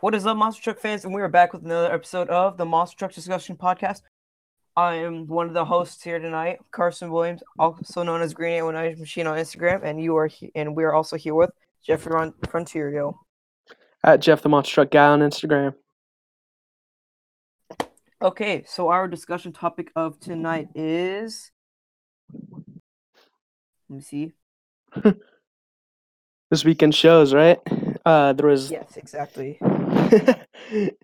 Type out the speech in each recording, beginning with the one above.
What is up, Monster Truck fans? And we are back with another episode of the Monster Truck Discussion Podcast. I am one of the hosts here tonight, Carson Williams, also known as Green 819 Machine on Instagram, and you are he- and we are also here with Jeffrey Ron- Frontiero. At Jeff the Monster Truck Guy on Instagram. Okay, so our discussion topic of tonight is let me see. This weekend shows, right? Uh, there was. Yes, exactly.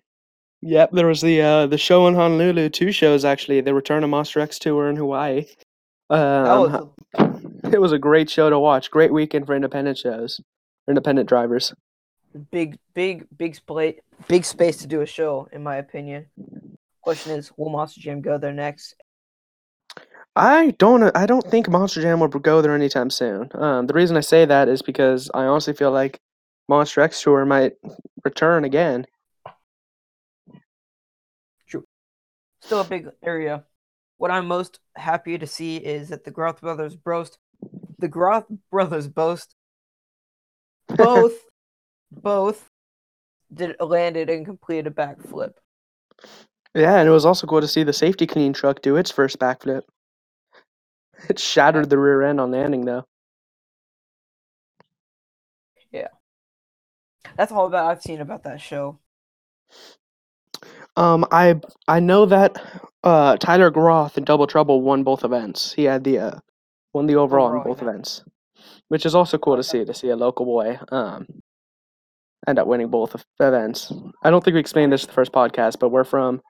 yep, there was the uh, the show in Honolulu. Two shows actually. The Return of Monster X tour in Hawaii. Um, was it was a great show to watch. Great weekend for independent shows, or independent drivers. big, big, big space, big space to do a show, in my opinion. Question is, will Monster Jam go there next? I don't. I don't think Monster Jam will go there anytime soon. Um, the reason I say that is because I honestly feel like Monster X tour might return again. True. Still a big area. What I'm most happy to see is that the Groth brothers boast, the Groth brothers boast, both, both did landed and completed a backflip. Yeah, and it was also cool to see the safety clean truck do its first backflip. It shattered the rear end on landing, though. That's all that I've seen about that show. Um, I I know that uh Tyler Groth in Double Trouble won both events. He had the uh won the overall, Overall in both event. events, which is also cool to see to see a local boy um end up winning both events. I don't think we explained this in the first podcast, but we're from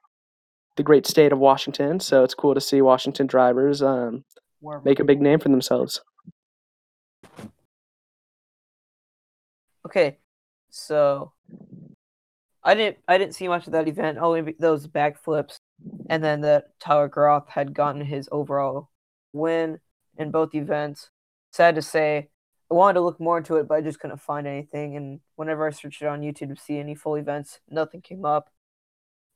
the great state of Washington, so it's cool to see Washington drivers um make a big name for themselves. Okay, so I didn't I didn't see much of that event. Only those backflips, and then that Tyler Groth had gotten his overall win in both events. Sad to say, I wanted to look more into it, but I just couldn't find anything. And whenever I searched it on YouTube to see any full events, nothing came up,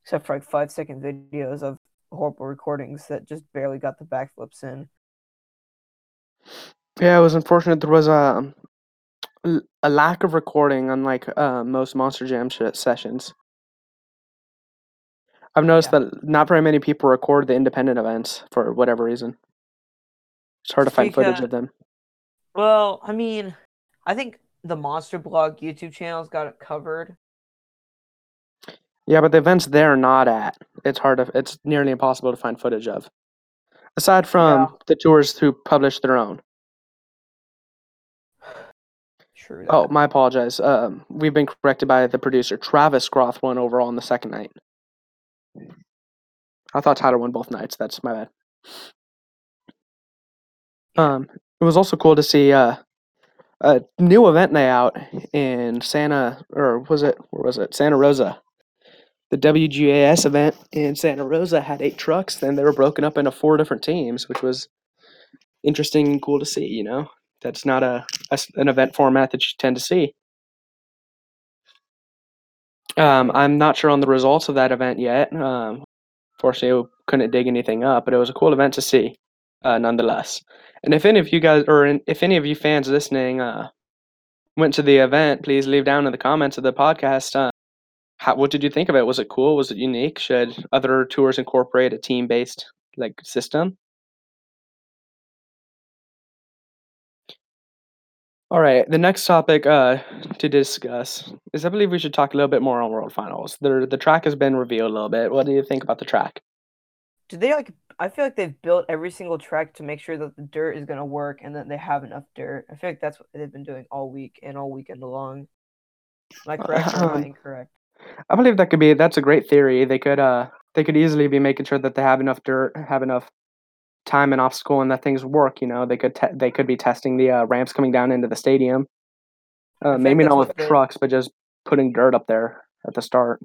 except for like five second videos of horrible recordings that just barely got the backflips in. Yeah, it was unfortunate. There was a a lack of recording, unlike uh, most Monster Jam sh- sessions. I've noticed Yeah. that not very many people record the independent events for whatever reason. It's hard to find footage Because- of them. Well, I mean, I think the Monster Blog YouTube channel's got it covered. Yeah, but the events they're not at, it's hard to, it's nearly impossible to find footage of. Aside from Yeah. the tours who publish their own. True. Oh, my apologize. Um, we've been corrected by the producer. Travis Groth won overall on the second night. I thought Tyler won both nights. That's my bad. Um, it was also cool to see uh, a new event layout in Santa, or was it? Where was it? Santa Rosa. The WGAS event in Santa Rosa had eight trucks, and they were broken up into four different teams, which was interesting and cool to see. You know, that's not a, a an event format that you tend to see. Um, I'm not sure on the results of that event yet. Um, fortunately, we couldn't dig anything up, but it was a cool event to see, uh, nonetheless. And if any of you guys, or in- if any of you fans listening, uh, went to the event, please leave down in the comments of the podcast. Uh, how, what did you think of it? Was it cool? Was it unique? Should other tours incorporate a team-based like system? All right, the next topic uh, to discuss is I believe we should talk a little bit more on World Finals. The the track has been revealed a little bit. What do you think about the track? Do they like? I feel like they've built every single track to make sure that the dirt is gonna work and that they have enough dirt. I feel like that's what they've been doing all week and all weekend long. Am I correct or am I Um, incorrect? I believe that could be that's a great theory. They could uh they could easily be making sure that they have enough dirt, have enough time and off school and that things work. You know, they could te- they could be testing the uh, ramps coming down into the stadium. Uh, maybe not with trucks, but just putting dirt up there at the start.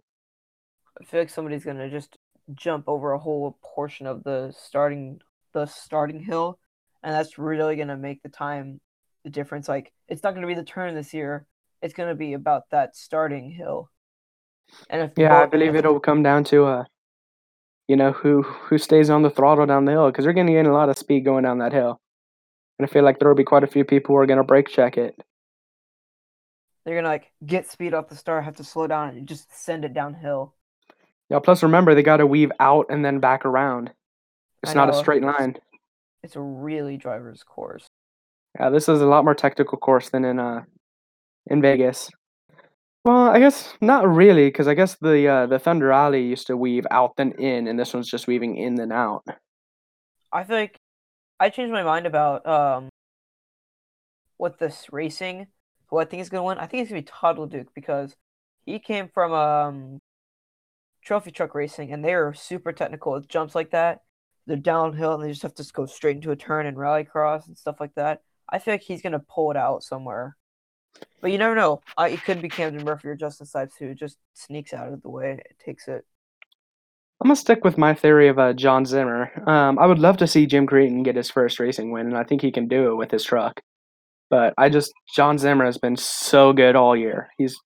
I feel like somebody's gonna just jump over a whole portion of the starting the starting hill, and that's really gonna make the time the difference. Like it's not gonna be the turn this year; it's gonna be about that starting hill. And if Yeah, I believe it'll come down to uh, you know, who who stays on the throttle down the hill because they're going to gain a lot of speed going down that hill, and I feel like there will be quite a few people who are going to brake check it. they're gonna like get speed off the start, have to slow down, and just send it downhill. Yeah. Plus, remember they got to weave out and then back around. It's not a straight line. It's a really driver's course. Yeah, this is a lot more technical course than in uh in Vegas. Well, I guess not really, because I guess the uh, the Thunder Alley used to weave out then in, and this one's just weaving in then out. I think I changed my mind about um what this racing, who I think is gonna win. I think it's gonna be Todd LeDuc because he came from um trophy truck racing and they are super technical with jumps like that. They're downhill and they just have to go straight into a turn and rally cross and stuff like that. I feel like he's gonna pull it out somewhere. But you never know. I, it could be Camden Murphy or Justin Sipes who just sneaks out of the way and takes it. I'm gonna stick with my theory of uh, John Zimmer. Um, I would love to see Jim Creighton get his first racing win, and I think he can do it with his truck. But I just John Zimmer has been so good all year. He's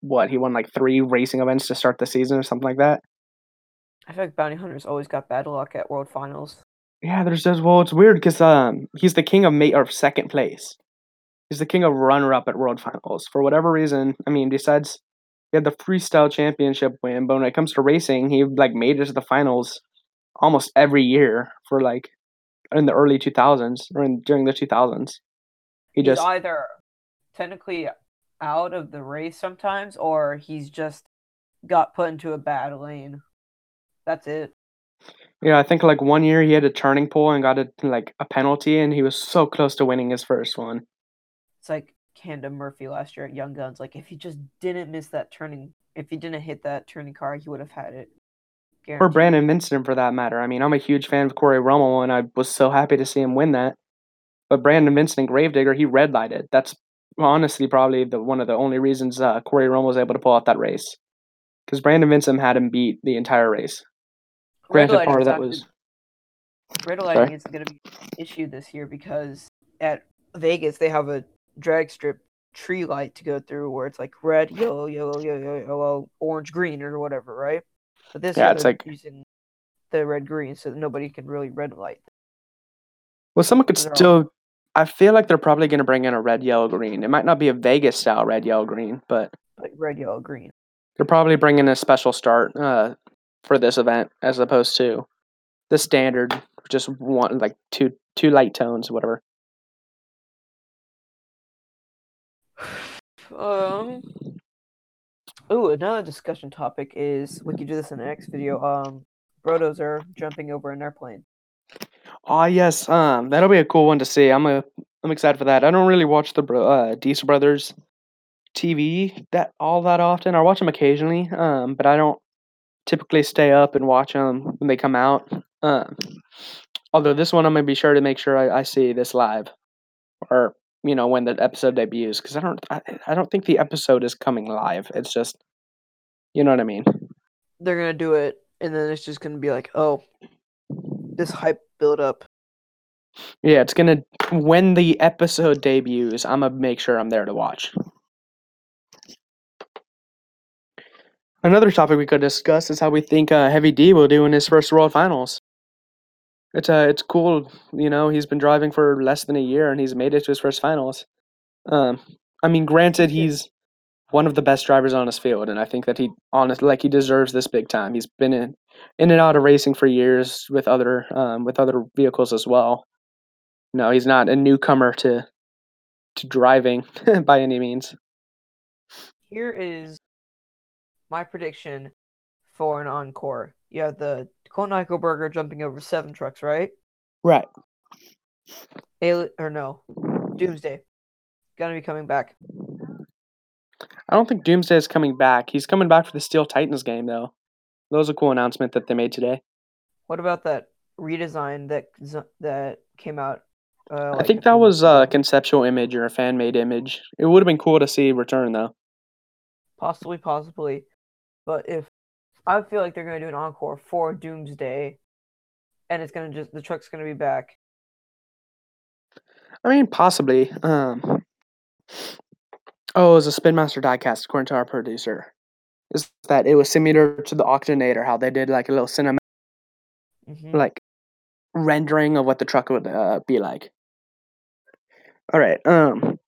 what he won like three racing events to start the season or something like that. I feel like Bounty Hunters always got bad luck at World Finals. Yeah, there's just well, it's weird because um he's the king of mate or second place. He's the king of runner up at World Finals for whatever reason. I mean, besides he had the freestyle championship win, but when it comes to racing, he like made it to the finals almost every year for like in the early 2000s or in, during the 2000s. He he's just either technically out of the race sometimes or he's just got put into a bad lane. That's it. yeah, I think like one year he had a turning pole and got a like a penalty, and he was so close to winning his first one. It's like Camden Murphy last year at Young Guns. Like if he just didn't miss that turning, if he didn't hit that turning car, he would have had it. Or Brandon Vincent for that matter. I mean, I'm a huge fan of Cory Rummell, and I was so happy to see him win that. But Brandon Vincent and Grave Digger, he red lighted. That's honestly probably the one of the only reasons uh, Cory Rummell was able to pull out that race. Because Brandon Vincent had him beat the entire race. Granted, part of that was red lighting is going to be an issue this year because at Vegas they have a drag strip tree light to go through where it's like red, yellow, yellow, yellow, yellow, orange, green, or whatever, right? But this Yeah, it's like- using the red green so that nobody can really red light. well, someone could still. I feel like they're probably going to bring in a red, yellow, green. It might not be a Vegas style red, yellow, green, but Like red, yellow, green. they're probably bringing a special start uh, for this event as opposed to the standard, just one like two two light tones, whatever. Um. Ooh, another discussion topic is we could do this in the next video. Um, Brodozer jumping over an airplane. Oh yes, um, that'll be a cool one to see. I'm a, I'm excited for that. I don't really watch the uh, Diesel Brothers TV that all that often. I watch them occasionally, um, but I don't typically stay up and watch them when they come out. Um, although this one, I'm gonna be sure to make sure I, I see this live, or you know when the episode debuts, because I don't, I, I don't think the episode is coming live. It's just, you know what I mean. They're gonna do it, and then it's just gonna be like, oh, this hype build up. Yeah, it's gonna when the episode debuts. I'm gonna make sure I'm there to watch. Another topic we could discuss is how we think uh, Heavy D will do in his first World Finals. It's uh, it's cool, you know. He's been driving for less than a year and he's made it to his first finals. Um, I mean, granted, he's one of the best drivers on his field, and I think that he honest like he deserves this big time. He's been in in and out of racing for years with other um, with other vehicles as well. No, he's not a newcomer to to driving by any means. Here is my prediction for an encore. You have the Colton Eichelberger jumping over seven trucks, right? Right. Ali- or no, Doomsday gonna be coming back. I don't think Doomsday is coming back. He's coming back for the Steel Titans game though. That was a cool announcement that they made today. What about that redesign that that came out? Uh, I think that was a conceptual image or a fan made image. It would have been cool to see return though. possibly, possibly. But if I feel like they're gonna do an encore for Doomsday, and it's gonna just the truck's gonna be back. I mean, possibly. Um, oh, it was a Spin Master diecast, according to our producer. Is that it was similar to the Octonator, how they did like a little cinematic hmm like rendering of what the truck would uh, be like. All right. Um.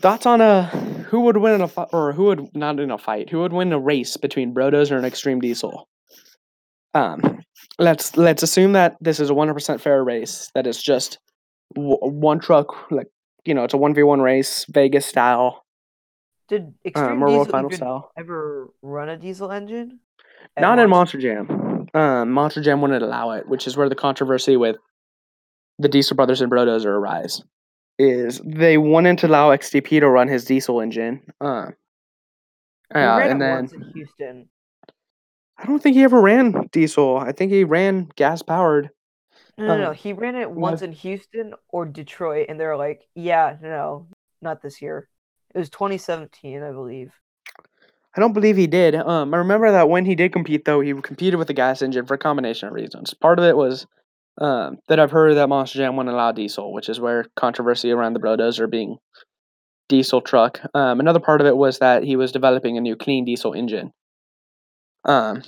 thoughts on a who would win in a fight, or who would not in a fight? Who would win a race between Brodozer and an Extreme Diesel? Um, let's let's assume that this is a one hundred percent fair race. That it's just w- one truck, like you know, it's a one v one race, Vegas style, Did Extreme um, or World Diesel ever run a diesel engine? at Not in Monster? Monster Jam. Um, Monster Jam wouldn't allow it, which is where the controversy with the Diesel Brothers and Brodozer arise. Is they wanted to allow XDP to run his diesel engine. Um, He yeah, and then once in Houston. I don't think he ever ran diesel. I think he ran gas powered. No, no, no. Uh, He ran it once was- in Houston or Detroit, and they're like, "Yeah, no, not this year." It was 2017, I believe. I don't believe he did. Um, I remember that when he did compete, though, he competed with the gas engine for a combination of reasons. Part of it was um, that I've heard that Monster Jam wouldn't allow diesel, which is where controversy around the Brodozer being diesel truck. Um, another part of it was that he was developing a new clean diesel engine. Um,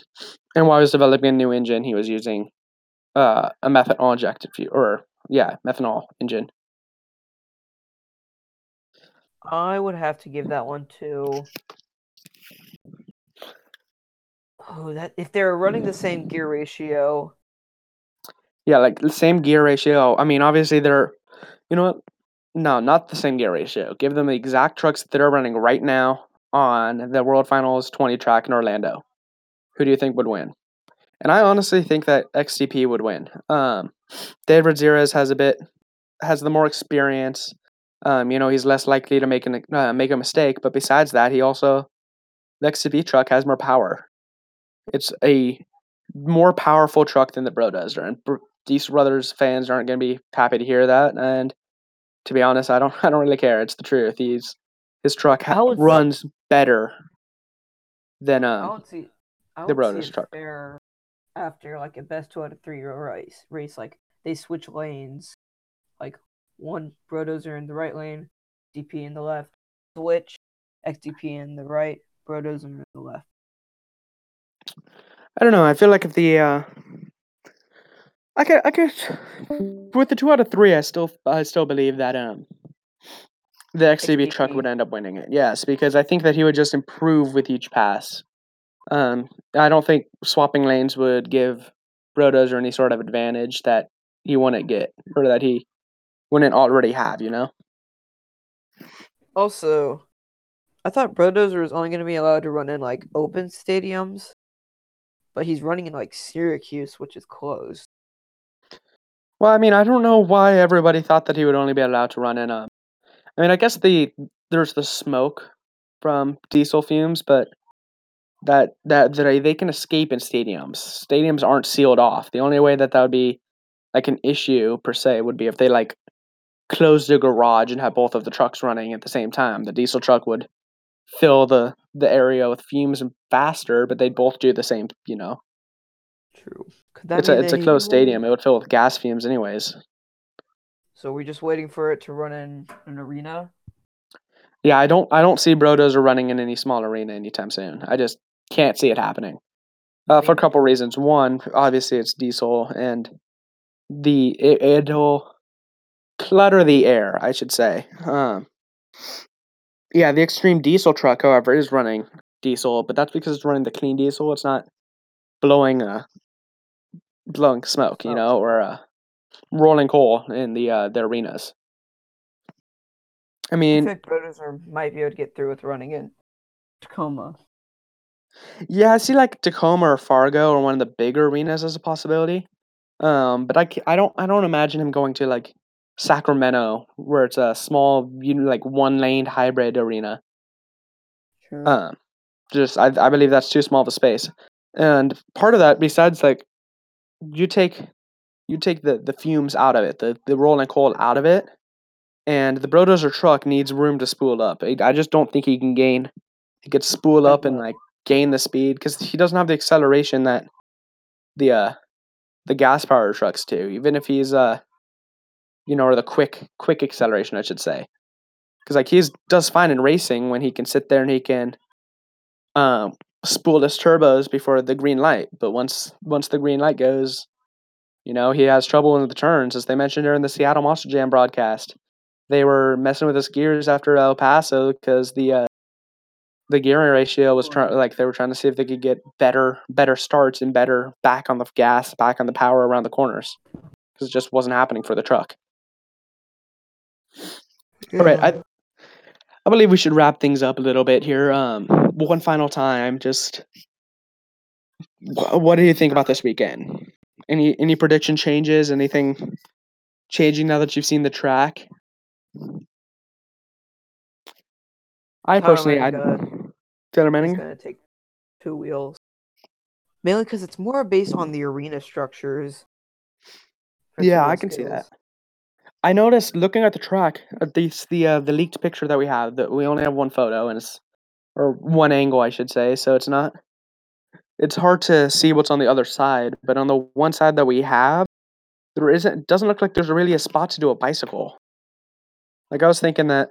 and while he was developing a new engine, he was using uh, a methanol injected fuel, or yeah, methanol engine. I would have to give that one to. Oh, that if they're running the same gear ratio, Yeah, like the same gear ratio. I mean, obviously they're, you know? No, not the same gear ratio. Give them the exact trucks that they're running right now on the World Finals 20 track in Orlando. Who do you think would win? And I honestly think that XDP would win. Um, David Ramirez has a bit, has the more experience. Um, you know, he's less likely to make an uh, make a mistake. But besides that, he also the XDP truck has more power. It's a more powerful truck than the Brodozer, and These brothers fans aren't going to be happy to hear that. And to be honest, I don't I don't really care. It's the truth. He's his truck ha- runs better than um. would see. The Brothers truck. after like a best two out of three race. Race like they switch lanes, like one Brodozer in the right lane, DP in the left, switch XDP in the right, Brodozer in the left. I don't know. I feel like if the uh, I could I could with the two out of three, I still I still believe that um, the XDP truck would end up winning it. Yes, because I think that he would just improve with each pass. Um, I don't think swapping lanes would give Brodozer any sort of advantage that he wouldn't get or that he wouldn't already have. You know. Also, I thought Brodozer was only going to be allowed to run in like open stadiums, but he's running in like Syracuse, which is closed. Well, I mean, I don't know why everybody thought that he would only be allowed to run in a. I mean, I guess the there's the smoke from diesel fumes, but that that that they can escape in stadiums. Stadiums aren't sealed off. The only way that that would be like an issue per se would be if they like closed a garage and had both of the trucks running at the same time. The diesel truck would fill the the area with fumes faster, but they'd both do the same. You know, True. Could that it's a it's a closed stadium. It would fill with gas fumes anyways. So we're just waiting for it to run in an arena. Yeah, I don't I don't see Brodozer running in any small arena anytime soon. I just can't see it happening. Uh, for a Think- couple reasons. One, obviously it's diesel and the it, it'll clutter the air, I should say. Um Yeah, the extreme diesel truck, however, is running diesel, but that's because it's running the clean diesel. It's not blowing uh blowing smoke, you Smoke. know, or uh rolling coal in the uh the arenas. I I mean, think Brodozer might be able to get through with running in Tacoma. Yeah, I see like Tacoma or Fargo or one of the bigger arenas as a possibility. Um, but I, ca- I don't I don't imagine him going to like Sacramento where it's a small you know, like one laned hybrid arena. True. Um, just I I believe that's too small of a space. And part of that, besides like you take you take the the fumes out of it, the the rolling coal out of it, and the Brodozer truck needs room to spool up. I, I just don't think he can gain. He could spool up and like gain the speed because he doesn't have the acceleration that the uh the gas powered trucks do. Even if he's uh you know or the quick quick acceleration, I should say, because like he's does fine in racing when he can sit there and he can um spool his turbos before the green light. But once once the green light goes, you know he has trouble in the turns, as they mentioned during the Seattle Monster Jam broadcast. they were messing with his gears after El Paso because the uh, the gearing ratio was trying like they were trying to see if they could get better better starts and better back on the gas, back on the power around the corners because it just wasn't happening for the truck. All right, I I believe we should wrap things up a little bit here. Um, one final time, just wh- what do you think about this weekend? Any any prediction changes? Anything changing now that you've seen the track? I Tyler personally, I Manning It's Manning. gonna take two wheels, mainly because it's more based on the arena structures. Yeah, I can see that. I noticed looking at the track, at least the uh, the leaked picture that we have, that we only have one photo and it's or one angle, I should say. So it's not. It's hard to see what's on the other side, but on the one side that we have, there isn't. It doesn't look like there's really a spot to do a bicycle. Like I was thinking that.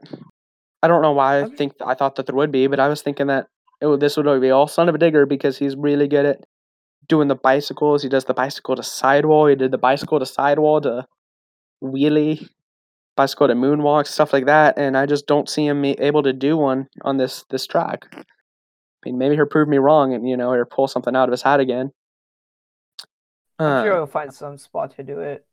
I don't know why I think I thought that there would be, but I was thinking that it would, this would be all Son-uva Digger because he's really good at doing the bicycles. He does the bicycle to sidewall. He did the bicycle to sidewall to wheelie, bicycle to moonwalk, stuff like that. And I just don't see him able to do one on this this track. I mean, maybe he'll prove me wrong and you know, or pull something out of his hat again. I'm sure Uh, he'll find some spot to do it.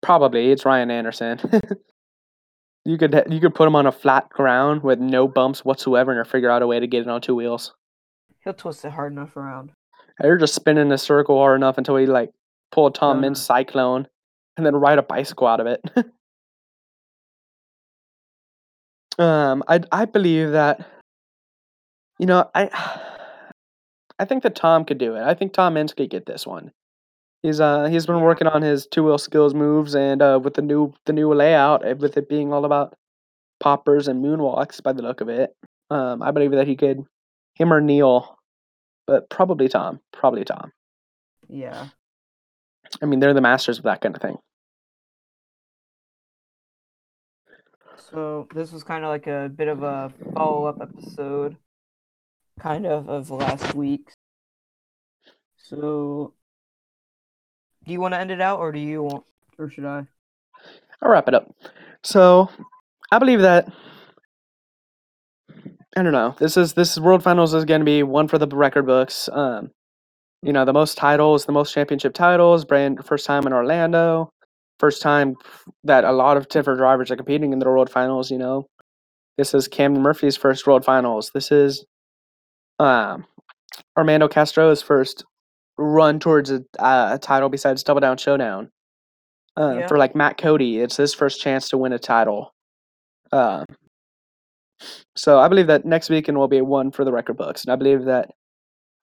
probably it's Ryan Anderson. you could you could put him on a flat ground with no bumps whatsoever, and figure out a way to get it on two wheels. He'll twist it hard enough around. Or just spin in a circle hard enough until he like pull a Tom No, Meents cyclone, and then ride a bicycle out of it. um, I I believe that. You know, I I think that Tom could do it. I think Tom Meents could get this one. He's uh he's been working on his two wheel skills moves and uh with the new the new layout uh, with it being all about poppers and moonwalks by the look of it. Um, I believe that he could him or Neil, but probably Tom. Probably Tom. Yeah. I mean, they're the masters of that kind of thing. So this was kind of like a bit of a follow up episode, kind of of last week's. So, do you want to end it out, or do you want, or should I? I'll wrap it up. So, I believe that I don't know. This is this is World Finals is going to be one for the record books. Um, you know, the most titles, the most championship titles. Brand first time in Orlando, first time that a lot of different drivers are competing in the World Finals. You know, this is Camden Murphy's first World Finals. This is um, Armando Castro's first run towards a, uh, a title besides Double Down Showdown. Uh, Yeah. For like Matt Cody, it's his first chance to win a title. Um, so I believe that next weekend will be one for the record books, and I believe that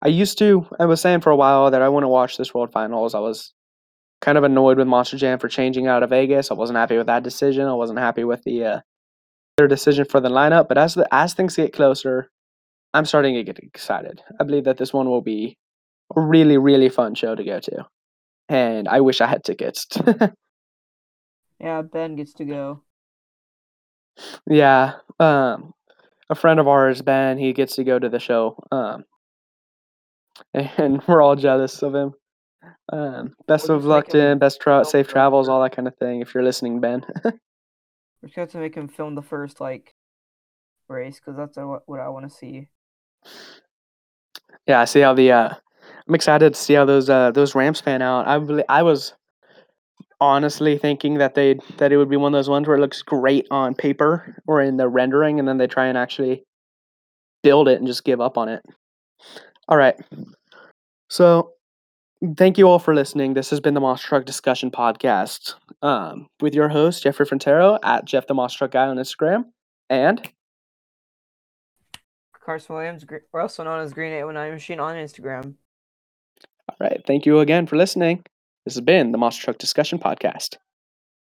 I used to. I was saying for a while that I want to watch this World Finals. I was kind of annoyed with Monster Jam for changing out of Vegas. I wasn't happy with that decision. I wasn't happy with the uh, their decision for the lineup. But as the as things get closer, I'm starting to get excited. I believe that this one will be a really really fun show to go to, and I wish I had tickets. Yeah, Ben gets to go. Yeah, um, a friend of ours, Ben, he gets to go to the show, um, and we're all jealous of him. Um, best We'll of just luck make to him him, best tra- safe travels, all that kind of thing. If you're listening, Ben. We're just going to make him film the first like race because that's what what I want to see. yeah, I see how the. Uh, I'm excited to see how those uh, those ramps pan out. I I was honestly thinking that they that it would be one of those ones where it looks great on paper or in the rendering, and then they try and actually build it and just give up on it. All right. So, thank you all for listening. This has been the Monster Truck Discussion Podcast um, with your host, Jeffrey Frontero, at Jeff the Monster Truck Guy on Instagram. And Carson Williams, gr- or also known as Green 819 Machine on Instagram. all right, thank you again for listening. This has been the Monster Truck Discussion Podcast.